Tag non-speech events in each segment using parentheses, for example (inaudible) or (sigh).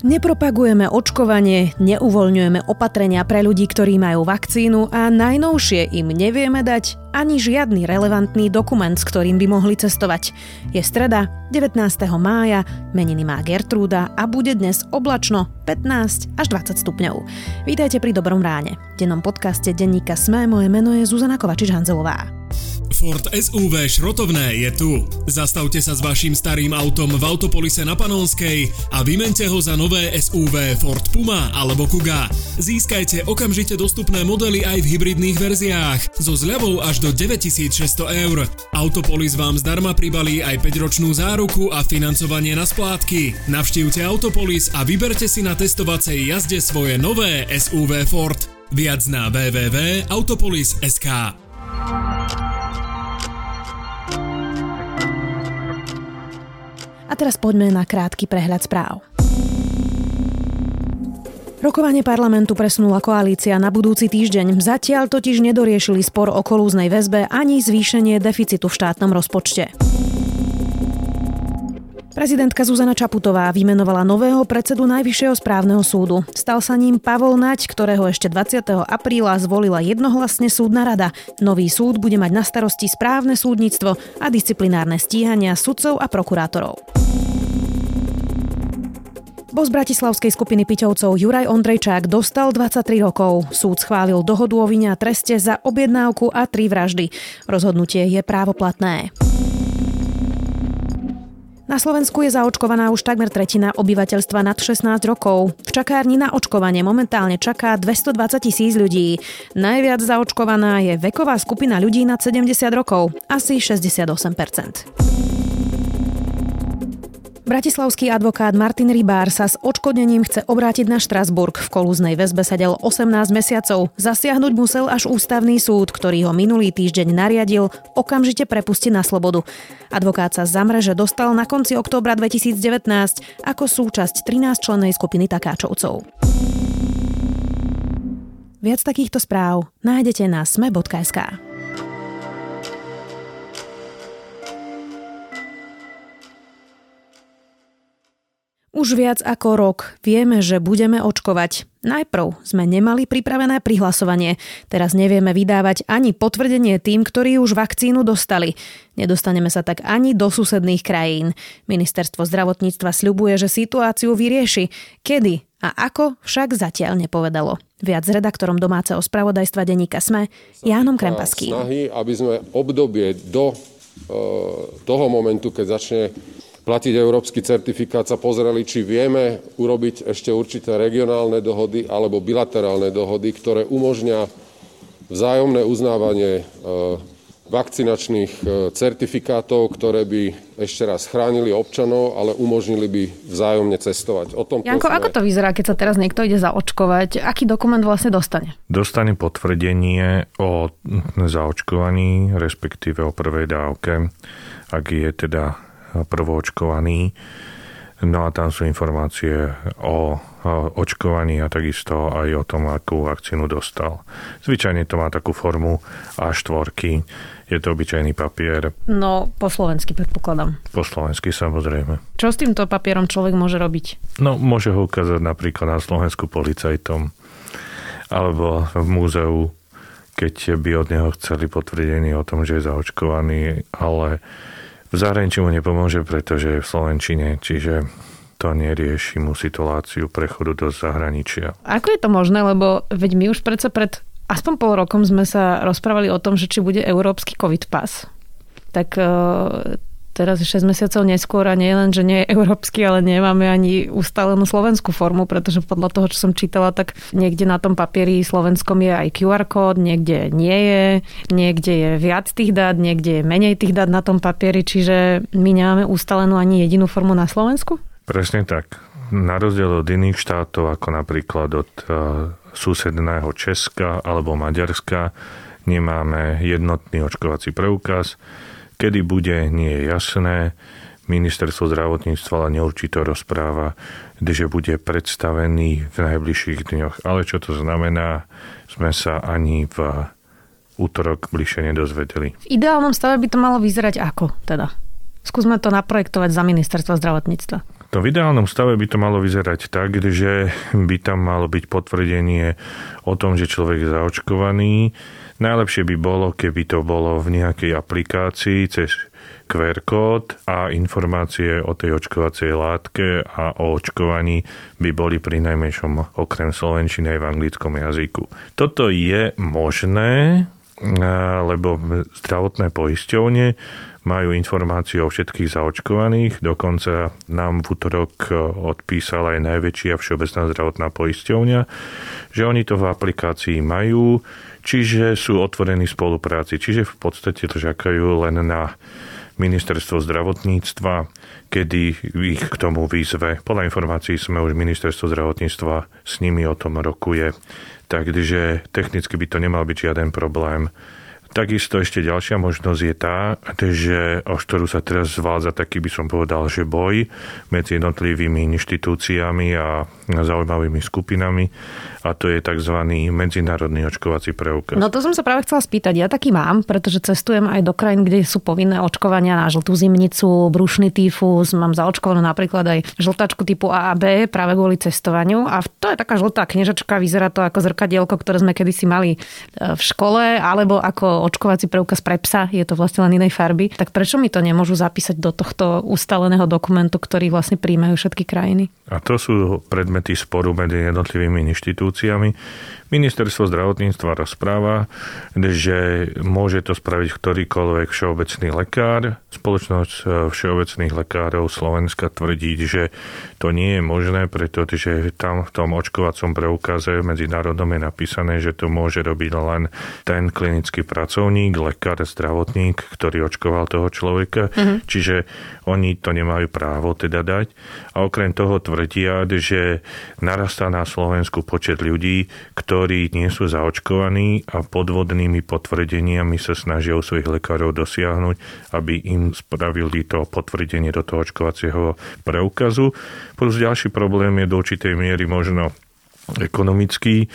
Nepropagujeme očkovanie, neuvoľňujeme opatrenia pre ľudí, ktorí majú vakcínu a najnovšie im nevieme dať ani žiadny relevantný dokument, s ktorým by mohli cestovať. Je streda, 19. mája, meniny má Gertrúda a bude dnes oblačno 15 až 20 stupňov. Vítajte pri Dobrom ráne. V dennom podcaste denníka Sme moje meno je Zuzana Kovačič-Hanzelová. Ford SUV šrotovné je tu. Zastavte sa s vašim starým autom v Autopolise na Panonskej a vymente ho za nové SUV Ford Puma alebo Kuga. Získajte okamžite dostupné modely aj v hybridných verziách so zľavou až do 9600 eur. Autopolis vám zdarma pribalí aj 5-ročnú záruku a financovanie na splátky. Navštívte Autopolis a vyberte si na testovacej jazde svoje nové SUV Ford. Viac na www.autopolis.sk A teraz poďme na krátky prehľad správ. Rokovanie parlamentu presunula koalícia na budúci týždeň. Zatiaľ totiž nedoriešili spor o kolúznej väzbe ani zvýšenie deficitu v štátnom rozpočte. Prezidentka Zuzana Čaputová vymenovala nového predsedu Najvyššieho správneho súdu. Stal sa ním Pavol Nať, ktorého ešte 20. apríla zvolila jednohlasne súdna rada. Nový súd bude mať na starosti správne súdnictvo a disciplinárne stíhania sudcov a prokurátorov. Bos bratislavskej skupiny Piťovcov Juraj Ondrejčák dostal 23 rokov. Súd schválil dohodu o vine a treste za objednávku a tri vraždy. Rozhodnutie je právoplatné. Na Slovensku je zaočkovaná už takmer tretina obyvateľstva nad 16 rokov. V čakárni na očkovanie momentálne čaká 220 tisíc ľudí. Najviac zaočkovaná je veková skupina ľudí nad 70 rokov, asi 68 Bratislavský advokát Martin Rybár sa s odškodnením chce obrátiť na Štrasburg. V kolúznej väzbe sedel 18 mesiacov. Zasiahnuť musel až ústavný súd, ktorý ho minulý týždeň nariadil okamžite prepustiť na slobodu. Advokát sa za mreže dostal na konci októbra 2019 ako súčasť 13-člennej skupiny takáčovcov. Viac takýchto správ nájdete na sme.sk. Už viac ako rok vieme, že budeme očkovať. Najprv sme nemali pripravené prihlasovanie, teraz nevieme vydávať ani potvrdenie tým, ktorí už vakcínu dostali. Nedostaneme sa tak ani do susedných krajín. Ministerstvo zdravotníctva sľubuje, že situáciu vyrieši. Kedy a ako však zatiaľ nepovedalo. Viac s redaktorom domáceho spravodajstva denníka SME, Jánom Krempaským. Snahy, aby sme obdobie do e, toho momentu, keď začne platiť európsky certifikát, sa pozreli, či vieme urobiť ešte určité regionálne dohody alebo bilaterálne dohody, ktoré umožňa vzájomné uznávanie e, vakcinačných e, certifikátov, ktoré by ešte raz chránili občanov, ale umožnili by vzájomne cestovať. O tom Janko, ako to vyzerá, keď sa teraz niekto ide zaočkovať? Aký dokument vlastne dostane? Dostane potvrdenie o zaočkovaní, respektíve o prvej dávke, ak je teda prvoočkovaný. No a tam sú informácie o očkovaní a takisto aj o tom, akú vakcínu dostal. Zvyčajne to má takú formu A4. Je to obyčajný papier. No, po slovensky predpokladám. Po slovensky samozrejme. Čo s týmto papierom človek môže robiť? No, môže ho ukázať napríklad na Slovensku policajtom alebo v múzeu, keď by od neho chceli potvrdenie o tom, že je zaočkovaný, ale v zahraničí mu nepomôže, pretože je v Slovenčine, čiže to nerieši mu situáciu prechodu do zahraničia. Ako je to možné, lebo veď my už predsa pred aspoň pol rokom sme sa rozprávali o tom, že či bude európsky COVID pas. Tak e, teraz 6 mesiacov neskôr a nie len, že nie je európsky, ale nemáme ani ustálenú slovenskú formu, pretože podľa toho, čo som čítala, tak niekde na tom papieri slovenskom je aj QR kód, niekde nie je, niekde je viac tých dát, niekde je menej tých dát na tom papieri, čiže my nemáme ustálenú ani jedinú formu na Slovensku? Presne tak. Na rozdiel od iných štátov, ako napríklad od uh, susedného Česka alebo Maďarska, nemáme jednotný očkovací preukaz Kedy bude, nie je jasné. Ministerstvo zdravotníctva ale neurčito rozpráva, že bude predstavený v najbližších dňoch. Ale čo to znamená, sme sa ani v útorok bližšie nedozvedeli. V ideálnom stave by to malo vyzerať ako teda? Skúsme to naprojektovať za ministerstvo zdravotníctva. No v ideálnom stave by to malo vyzerať tak, že by tam malo byť potvrdenie o tom, že človek je zaočkovaný. Najlepšie by bolo, keby to bolo v nejakej aplikácii cez QR kód a informácie o tej očkovacej látke a o očkovaní by boli pri najmenšom okrem slovenčiny aj v anglickom jazyku. Toto je možné, lebo zdravotné poisťovne majú informáciu o všetkých zaočkovaných. Dokonca nám v útorok odpísala aj najväčšia všeobecná zdravotná poisťovňa, že oni to v aplikácii majú, čiže sú otvorení spolupráci, čiže v podstate to čakajú len na ministerstvo zdravotníctva, kedy ich k tomu výzve. Podľa informácií sme už ministerstvo zdravotníctva s nimi o tom rokuje takže technicky by to nemal byť žiaden problém. Takisto ešte ďalšia možnosť je tá, že o ktorú sa teraz zvádza taký by som povedal, že boj medzi jednotlivými inštitúciami a zaujímavými skupinami a to je tzv. medzinárodný očkovací preukaz. No to som sa práve chcela spýtať. Ja taký mám, pretože cestujem aj do krajín, kde sú povinné očkovania na žltú zimnicu, brušný tyfus, mám zaočkovanú napríklad aj žltačku typu A a B práve kvôli cestovaniu a to je taká žltá kniežačka, vyzerá to ako zrkadielko, ktoré sme kedysi mali e, v škole, alebo ako očkovací preukaz pre psa, je to vlastne len inej farby, tak prečo mi to nemôžu zapísať do tohto ustaleného dokumentu, ktorý vlastne príjmajú všetky krajiny? A to sú predmety sporu medzi jednotlivými inštitúciami. Ministerstvo zdravotníctva rozpráva, že môže to spraviť ktorýkoľvek všeobecný lekár. Spoločnosť e, všeobecných lekárov Slovenska tvrdí, že to nie je možné, pretože tam v tom očkovacom preukaze medzinárodnom je napísané, že to môže robiť len ten klinický pracovník, lekár, zdravotník, ktorý očkoval toho človeka. Uh-huh. Čiže oni to nemajú právo teda dať. A okrem toho tvrdia, že narastá na Slovensku počet ľudí, ktorí ktorí nie sú zaočkovaní a podvodnými potvrdeniami sa snažia u svojich lekárov dosiahnuť, aby im spravili to potvrdenie do toho očkovacieho preukazu. Plus ďalší problém je do určitej miery možno ekonomický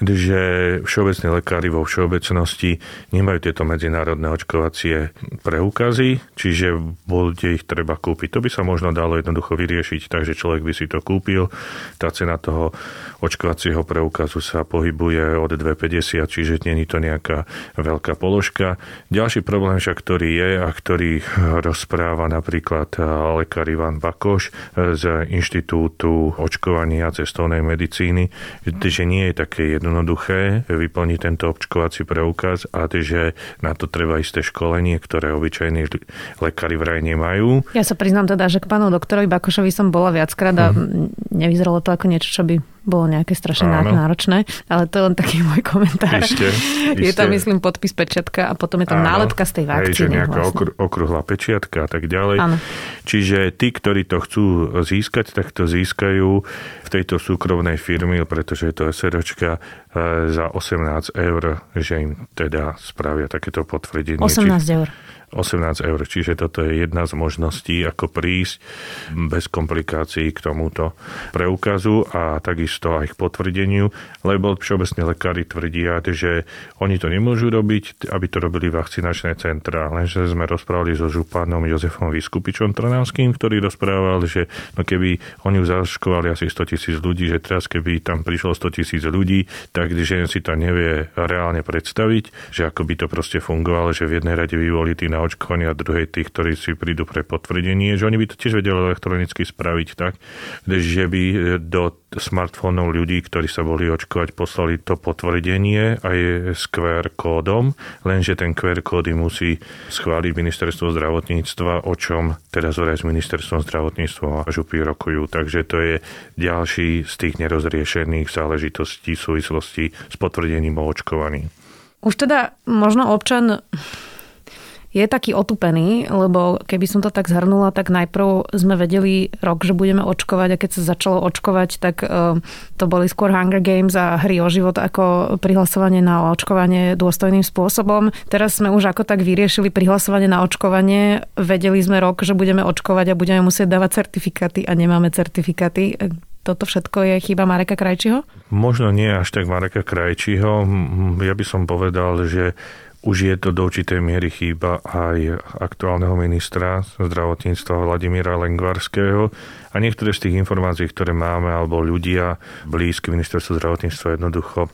že všeobecní lekári vo všeobecnosti nemajú tieto medzinárodné očkovacie preukazy, čiže bude ich treba kúpiť. To by sa možno dalo jednoducho vyriešiť, takže človek by si to kúpil. Tá cena toho očkovacieho preukazu sa pohybuje od 2,50, čiže je to nejaká veľká položka. Ďalší problém však, ktorý je a ktorý rozpráva napríklad lekár Ivan Bakoš z Inštitútu očkovania cestovnej medicíny, že nie je také jedno jednoduché vyplniť tento očkovací preukaz a že na to treba isté školenie, ktoré obyčajní lekári vraj nemajú. Ja sa priznám teda, že k pánu doktorovi Bakošovi som bola viackrát a mm. nevyzeralo to ako niečo, čo by bolo nejaké strašne Áno. náročné, ale to je len taký (laughs) môj komentár. Ište, je tam, myslím, podpis pečiatka a potom je tam Áno. nálepka z tej vakcíny. Hej, že nejaká vlastne. okr- okruhlá pečiatka a tak ďalej. Áno. Čiže tí, ktorí to chcú získať, tak to získajú v tejto súkromnej firmy, pretože je to SROčka, za 18 eur, že im teda spravia takéto potvrdenie. 18 eur. 18 eur. Čiže toto je jedna z možností, ako prísť bez komplikácií k tomuto preukazu a takisto aj k potvrdeniu, lebo všeobecne lekári tvrdia, že oni to nemôžu robiť, aby to robili vakcinačné centra. Lenže sme rozprávali so županom Jozefom Vyskupičom Trnavským, ktorý rozprával, že no keby oni už zaškovali asi 100 tisíc ľudí, že teraz keby tam prišlo 100 tisíc ľudí, tak že si to nevie reálne predstaviť, že ako by to proste fungovalo, že v jednej rade by boli tí na očkovaní a druhej tých, ktorí si prídu pre potvrdenie, že oni by to tiež vedeli elektronicky spraviť tak, že by do smartfónov ľudí, ktorí sa boli očkovať, poslali to potvrdenie aj s QR kódom, lenže ten QR kódy musí schváliť ministerstvo zdravotníctva, o čom teda zore s ministerstvom zdravotníctva a župy rokujú. Takže to je ďalší z tých nerozriešených záležitostí v súvislosti s potvrdením o očkovaní. Už teda možno občan je taký otupený, lebo keby som to tak zhrnula, tak najprv sme vedeli rok, že budeme očkovať a keď sa začalo očkovať, tak e, to boli skôr Hunger Games a hry o život ako prihlasovanie na očkovanie dôstojným spôsobom. Teraz sme už ako tak vyriešili prihlasovanie na očkovanie. Vedeli sme rok, že budeme očkovať a budeme musieť dávať certifikáty a nemáme certifikáty toto všetko je chyba Mareka Krajčího? Možno nie až tak Mareka Krajčího. Ja by som povedal, že už je to do určitej miery chýba aj aktuálneho ministra zdravotníctva Vladimíra Lengvarského. A niektoré z tých informácií, ktoré máme, alebo ľudia blízky ministerstvu zdravotníctva jednoducho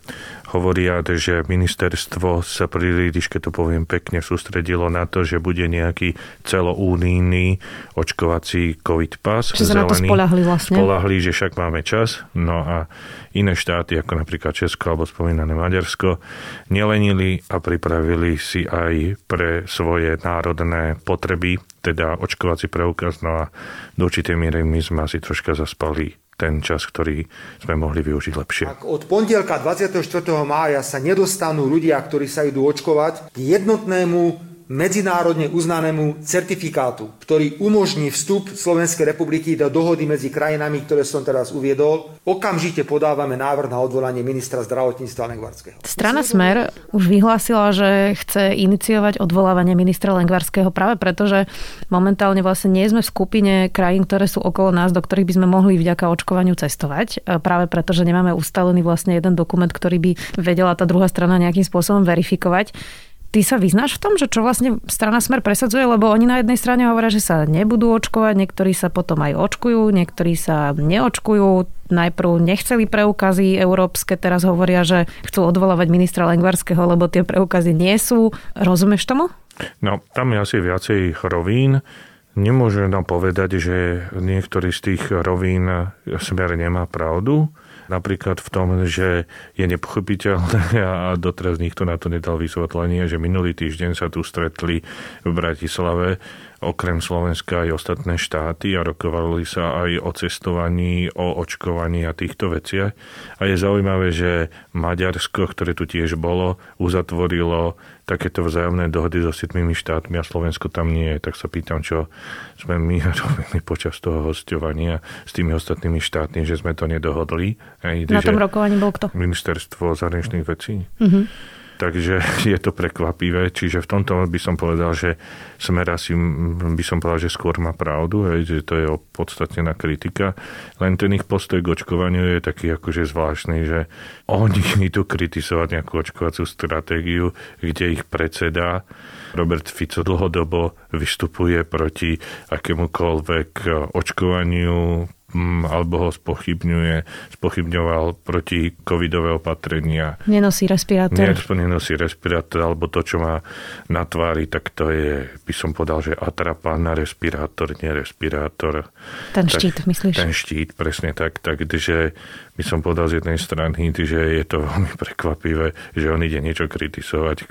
hovoria, že ministerstvo sa príliš, keď to poviem pekne, sústredilo na to, že bude nejaký celoúnijný očkovací COVID pas. Čiže sa na to spolahli vlastne. Spolahli, že však máme čas. No a iné štáty, ako napríklad Česko alebo spomínané Maďarsko, nelenili a pripravili si aj pre svoje národné potreby, teda očkovací preukaz. No a do určitej miery my sme asi troška zaspali ten čas, ktorý sme mohli využiť lepšie. Ak od pondelka 24. mája sa nedostanú ľudia, ktorí sa idú očkovať, k jednotnému medzinárodne uznanému certifikátu, ktorý umožní vstup Slovenskej republiky do dohody medzi krajinami, ktoré som teraz uviedol, okamžite podávame návrh na odvolanie ministra zdravotníctva Lengvarského. Strana Smer už vyhlásila, že chce iniciovať odvolávanie ministra Lengvarského práve preto, že momentálne vlastne nie sme v skupine krajín, ktoré sú okolo nás, do ktorých by sme mohli vďaka očkovaniu cestovať. Práve preto, že nemáme ustalený vlastne jeden dokument, ktorý by vedela tá druhá strana nejakým spôsobom verifikovať. Ty sa vyznáš v tom, že čo vlastne strana Smer presadzuje, lebo oni na jednej strane hovoria, že sa nebudú očkovať, niektorí sa potom aj očkujú, niektorí sa neočkujú, najprv nechceli preukazy európske, teraz hovoria, že chcú odvolávať ministra Lengvarského, lebo tie preukazy nie sú. Rozumieš tomu? No, tam je asi viacej rovín. Nemôžem nám povedať, že niektorý z tých rovín smer nemá pravdu. Napríklad v tom, že je nepochopiteľné (laughs) a doteraz nikto na to nedal vysvetlenie, že minulý týždeň sa tu stretli v Bratislave okrem Slovenska aj ostatné štáty a rokovali sa aj o cestovaní, o očkovaní a týchto veciach. A je zaujímavé, že Maďarsko, ktoré tu tiež bolo, uzatvorilo takéto vzájomné dohody so siedmými štátmi a Slovensko tam nie je. Tak sa pýtam, čo sme my (laughs) robili počas toho hostovania s tými ostatnými štátmi, že sme to nedohodli. Hej, Na tom rokovaní bol kto? Ministerstvo zahraničných vecí. Mm-hmm. Takže (laughs) je to prekvapivé. Čiže v tomto by som povedal, že Smer asi by som povedal, že skôr má pravdu, hej, že to je opodstatnená kritika. Len ten ich postoj k očkovaniu je taký akože zvláštny, že (laughs) oni idú kritizovať nejakú očkovaciu stratégiu, kde ich predseda Robert Fico dlhodobo vystupuje proti akémukoľvek očkovaniu, alebo ho spochybňuje, spochybňoval proti covidové opatrenia. Nenosí respirátor. Nie, nenosí respirátor, alebo to, čo má na tvári, tak to je, by som povedal, že atrapa na respirátor, nie respirátor. Ten štít, tak, myslíš? Ten štít, presne tak. Takže by som povedal z jednej strany, že je to (laughs) veľmi prekvapivé, že on ide niečo kritizovať,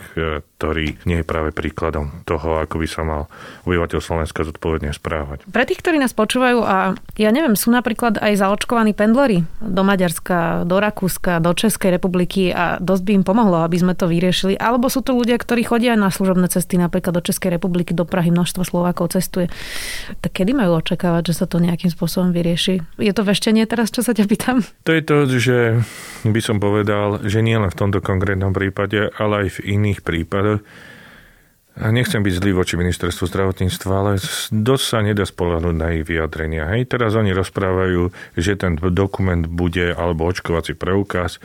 ktorý nie je práve príkladom toho, ako by sa mal obyvateľ Slovenska zodpovedne správať. Pre tých, ktorí nás počúvajú a ja neviem, sú napríklad aj zaočkovaní pendleri do Maďarska, do Rakúska, do Českej republiky a dosť by im pomohlo, aby sme to vyriešili. Alebo sú to ľudia, ktorí chodia na služobné cesty, napríklad do Českej republiky, do Prahy, množstvo Slovákov cestuje. Tak kedy majú očakávať, že sa to nejakým spôsobom vyrieši? Je to veštenie teraz, čo sa ťa pýtam? To je to, že by som povedal, že nie len v tomto konkrétnom prípade, ale aj v iných prípadoch, a nechcem byť zlý voči ministerstvu zdravotníctva, ale dosť sa nedá spolahnúť na ich vyjadrenia. Hej, teraz oni rozprávajú, že ten dokument bude, alebo očkovací preukaz,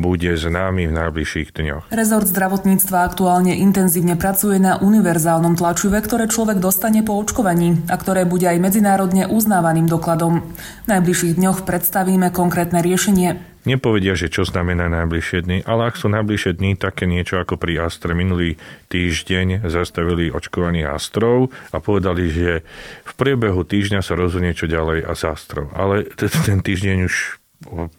bude známy v najbližších dňoch. Rezort zdravotníctva aktuálne intenzívne pracuje na univerzálnom tlačive, ktoré človek dostane po očkovaní a ktoré bude aj medzinárodne uznávaným dokladom. V najbližších dňoch predstavíme konkrétne riešenie. Nepovedia, že čo znamená najbližšie dny, ale ak sú najbližšie dny také niečo ako pri Astre. Minulý týždeň zastavili očkovanie Astrov a povedali, že v priebehu týždňa sa rozhodne čo ďalej a s Astrov. Ale ten týždeň už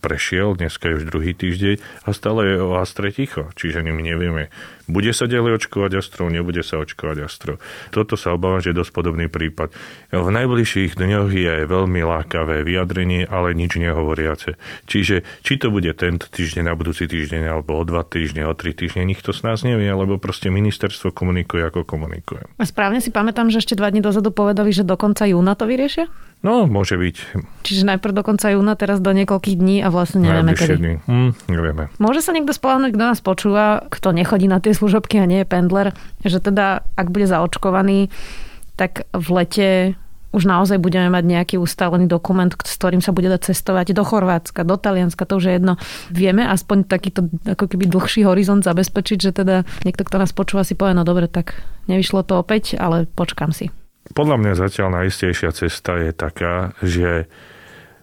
prešiel, dneska je už druhý týždeň a stále je o Astre ticho. Čiže my nevieme, bude sa ďalej očkovať Astrov, nebude sa očkovať Astrov. Toto sa obávam, že je dosť podobný prípad. V najbližších dňoch je veľmi lákavé vyjadrenie, ale nič nehovoriace. Čiže či to bude tento týždeň, na budúci týždeň, alebo o dva týždne, o tri týždne, nikto z nás nevie, lebo proste ministerstvo komunikuje, ako komunikuje. A správne si pamätám, že ešte dva dní dozadu povedali, že do konca júna to vyriešia? No, môže byť. Čiže najprv do konca júna, teraz do niekoľkých dní a vlastne nevieme kedy. Dní. Hm, nevieme. Môže sa niekto spolahnúť, kto nás počúva, kto nechodí na tie služobky a nie je pendler, že teda ak bude zaočkovaný, tak v lete už naozaj budeme mať nejaký ustálený dokument, s ktorým sa bude dať cestovať do Chorvátska, do Talianska, to už je jedno. Vieme aspoň takýto ako keby dlhší horizont zabezpečiť, že teda niekto, kto nás počúva, si povie, no dobre, tak nevyšlo to opäť, ale počkam si. Podľa mňa zatiaľ najistejšia cesta je taká, že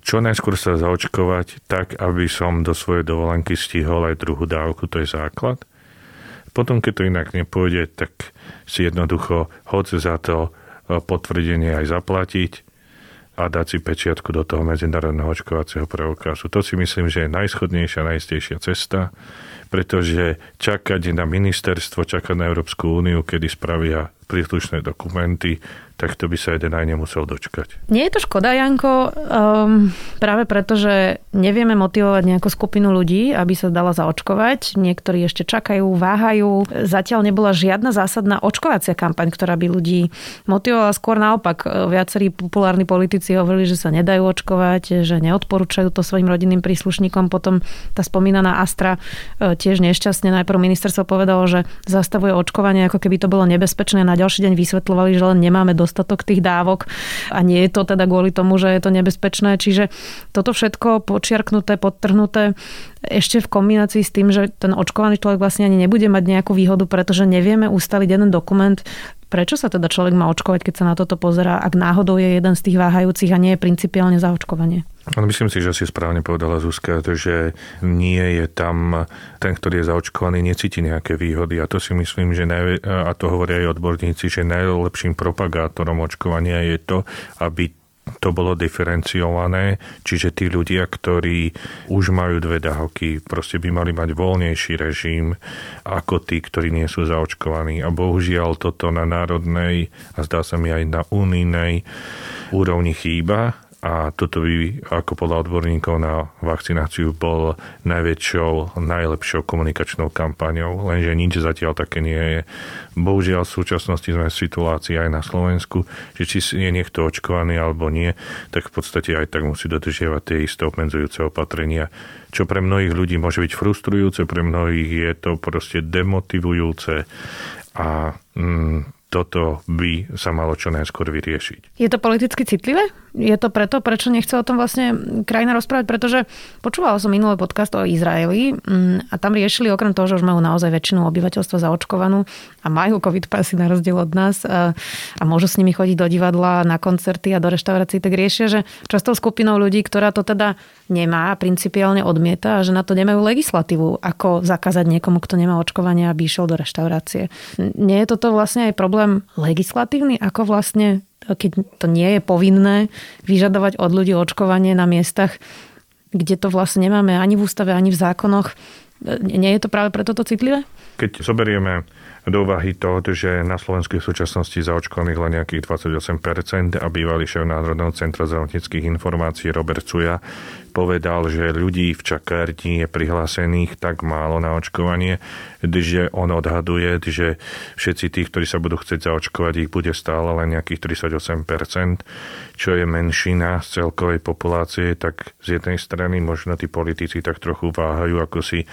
čo najskôr sa zaočkovať tak, aby som do svojej dovolenky stihol aj druhú dávku, to je základ. Potom, keď to inak nepôjde, tak si jednoducho hoď za to e, potvrdenie aj zaplatiť a dať si pečiatku do toho medzinárodného očkovacieho preukazu. To si myslím, že je najschodnejšia, najistejšia cesta pretože čakať na ministerstvo, čakať na Európsku úniu, kedy spravia príslušné dokumenty, tak to by sa jeden aj nemusel dočkať. Nie je to škoda, Janko, um, práve preto, že nevieme motivovať nejakú skupinu ľudí, aby sa dala zaočkovať. Niektorí ešte čakajú, váhajú. Zatiaľ nebola žiadna zásadná očkovacia kampaň, ktorá by ľudí motivovala. Skôr naopak, viacerí populárni politici hovorili, že sa nedajú očkovať, že neodporúčajú to svojim rodinným príslušníkom. Potom tá spomínaná Astra e, tiež nešťastne. Najprv ministerstvo povedalo, že zastavuje očkovanie, ako keby to bolo nebezpečné. Na ďalší deň vysvetľovali, že len nemáme dostatok tých dávok a nie je to teda kvôli tomu, že je to nebezpečné. Čiže toto všetko počiarknuté, podtrhnuté ešte v kombinácii s tým, že ten očkovaný človek vlastne ani nebude mať nejakú výhodu, pretože nevieme ustaliť jeden dokument, Prečo sa teda človek má očkovať, keď sa na toto pozerá, ak náhodou je jeden z tých váhajúcich a nie je principiálne za očkovanie? Ale myslím si, že si správne povedala Zuzka, že nie je tam ten, ktorý je zaočkovaný, necíti nejaké výhody. A to si myslím, že naj, a to hovoria aj odborníci, že najlepším propagátorom očkovania je to, aby to bolo diferenciované, čiže tí ľudia, ktorí už majú dve dávky, proste by mali mať voľnejší režim ako tí, ktorí nie sú zaočkovaní. A bohužiaľ toto na národnej a zdá sa mi aj na unijnej úrovni chýba a toto by, ako podľa odborníkov na vakcináciu, bol najväčšou, najlepšou komunikačnou kampaňou, lenže nič zatiaľ také nie je. Bohužiaľ v súčasnosti sme v situácii aj na Slovensku, že či je niekto očkovaný alebo nie, tak v podstate aj tak musí dodržiavať tie isté obmedzujúce opatrenia, čo pre mnohých ľudí môže byť frustrujúce, pre mnohých je to proste demotivujúce a mm, toto by sa malo čo najskôr vyriešiť. Je to politicky citlivé? Je to preto, prečo nechce o tom vlastne krajina rozprávať? Pretože počúvala som minulý podcast o Izraeli mm, a tam riešili okrem toho, že už majú naozaj väčšinu obyvateľstva zaočkovanú a majú covid pasy na rozdiel od nás a, a môžu s nimi chodiť do divadla, na koncerty a do reštaurácií, tak riešia, že často skupinou ľudí, ktorá to teda nemá a principiálne odmieta a že na to nemajú legislatívu, ako zakázať niekomu, kto nemá očkovanie, aby išiel do reštaurácie. Nie je toto vlastne aj problém legislatívny, ako vlastne keď to nie je povinné, vyžadovať od ľudí očkovanie na miestach, kde to vlastne nemáme ani v ústave, ani v zákonoch. Nie je to práve preto to citlivé? Keď zoberieme do úvahy to, že na Slovensku v súčasnosti zaočkovaných len nejakých 28% a bývalý šéf Národného centra zdravotníckých informácií Robert Cuja povedal, že ľudí v čakárni je prihlásených tak málo na očkovanie, že on odhaduje, že všetci tí, ktorí sa budú chcieť zaočkovať, ich bude stále len nejakých 38%, čo je menšina z celkovej populácie, tak z jednej strany možno tí politici tak trochu váhajú, ako si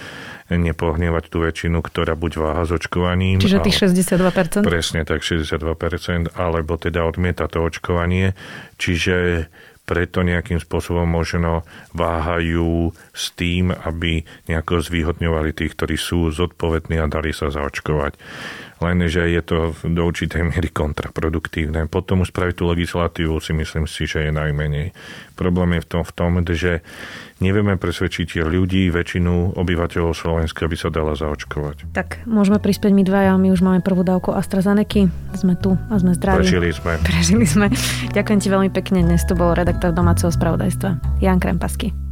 nepohnevať tú väčšinu, ktorá buď váha s očkovaním. Čiže tých 62%? Presne tak, 62%, alebo teda odmieta to očkovanie. Čiže preto nejakým spôsobom možno váhajú s tým, aby nejako zvýhodňovali tých, ktorí sú zodpovední a dali sa zaočkovať lenže je to do určitej miery kontraproduktívne. Potom už spraviť tú legislatívu si myslím si, že je najmenej. Problém je v tom, v tom že nevieme presvedčiť ľudí, väčšinu obyvateľov Slovenska, aby sa dala zaočkovať. Tak môžeme prispieť my dvaja, my už máme prvú dávku AstraZeneca, sme tu a sme zdraví. Prežili sme. (laughs) Prežili sme. Ďakujem ti veľmi pekne, dnes tu bol redaktor domáceho spravodajstva Jan Krempasky.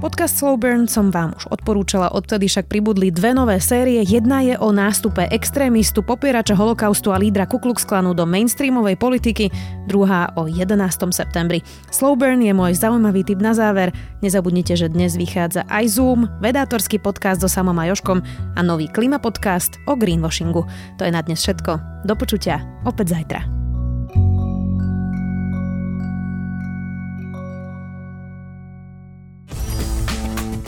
Podcast Slowburn som vám už odporúčala, odtedy však pribudli dve nové série. Jedna je o nástupe extrémistu, popierača holokaustu a lídra Ku Klux Klanu do mainstreamovej politiky, druhá o 11. septembri. Slowburn je môj zaujímavý tip na záver. Nezabudnite, že dnes vychádza aj Zoom, vedátorský podcast so Samom a Joškom a nový klima podcast o greenwashingu. To je na dnes všetko. Do počutia opäť zajtra.